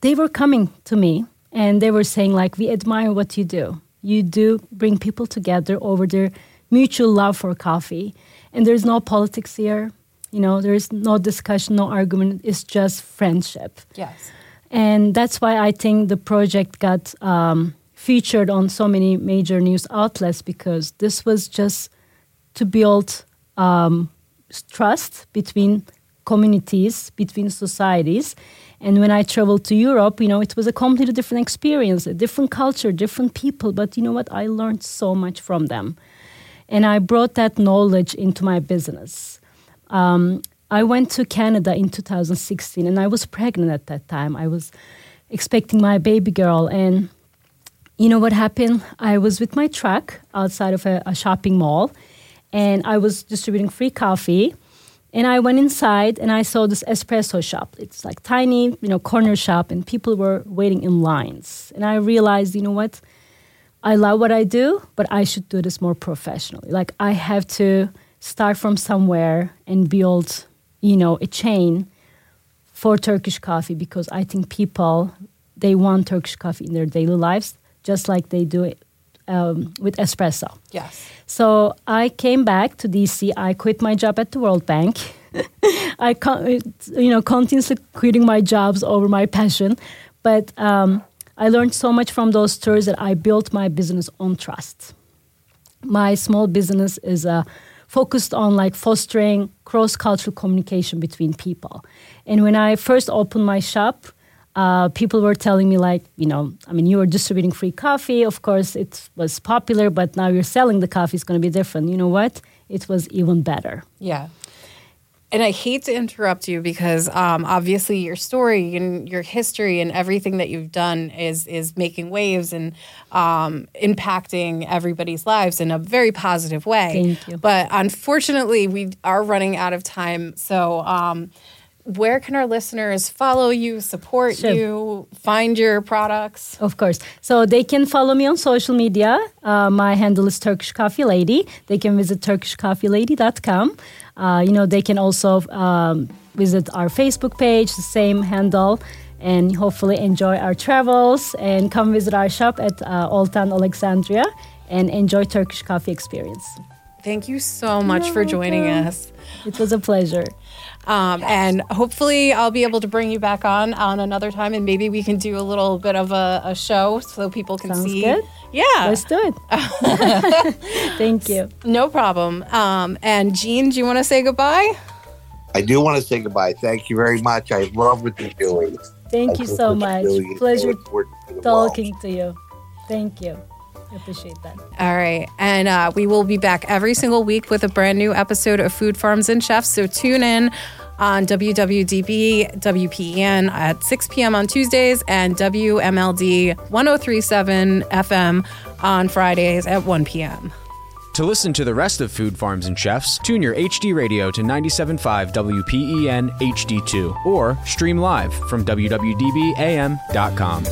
they were coming to me and they were saying like, "We admire what you do. You do bring people together over their mutual love for coffee, and there's no politics here. You know, there's no discussion, no argument. It's just friendship." Yes. And that's why I think the project got um, featured on so many major news outlets because this was just to build um, trust between communities, between societies. And when I traveled to Europe, you know, it was a completely different experience, a different culture, different people. But you know what? I learned so much from them. And I brought that knowledge into my business. Um, I went to Canada in 2016 and I was pregnant at that time. I was expecting my baby girl. And you know what happened? I was with my truck outside of a, a shopping mall and I was distributing free coffee. And I went inside and I saw this espresso shop. It's like tiny, you know, corner shop, and people were waiting in lines. And I realized, you know what? I love what I do, but I should do this more professionally. Like I have to start from somewhere and build, you know, a chain for Turkish coffee because I think people they want Turkish coffee in their daily lives just like they do it um, with espresso. Yes. So I came back to DC. I quit my job at the World Bank. I, con- you know, continuously quitting my jobs over my passion, but um, I learned so much from those tours that I built my business on trust. My small business is uh, focused on like fostering cross-cultural communication between people. And when I first opened my shop, uh, people were telling me like, you know, I mean, you were distributing free coffee. Of course, it was popular, but now you're selling the coffee. It's going to be different. You know what? It was even better. Yeah. And I hate to interrupt you because um, obviously your story and your history and everything that you've done is is making waves and um, impacting everybody's lives in a very positive way. Thank you. But unfortunately, we are running out of time. So, um, where can our listeners follow you, support Sure. you, find your products? Of course. So they can follow me on social media. Uh, my handle is Turkish Coffee Lady. They can visit turkishcoffeelady.com. Uh, you know, they can also um, visit our Facebook page, the same handle, and hopefully enjoy our travels and come visit our shop at uh, Old Town Alexandria and enjoy Turkish coffee experience. Thank you so much You're for joining welcome. us. It was a pleasure. Um, and hopefully, I'll be able to bring you back on on another time, and maybe we can do a little bit of a, a show so people can Sounds see. good. Yeah, Let's do it. Thank you. no problem. Um, and Gene, do you want to say goodbye? I do want to say goodbye. Thank you very much. I love what you're doing. Thank I you so much. Pleasure important for the world. talking to you. Thank you. I appreciate that. All right. And uh, we will be back every single week with a brand new episode of Food Farms and Chefs. So tune in on WWDB, WPEN at 6 p.m. on Tuesdays and WMLD 1037 FM on Fridays at 1 p.m. To listen to the rest of Food Farms and Chefs, tune your HD radio to 97.5 WPEN HD2 or stream live from WWDBAM.com.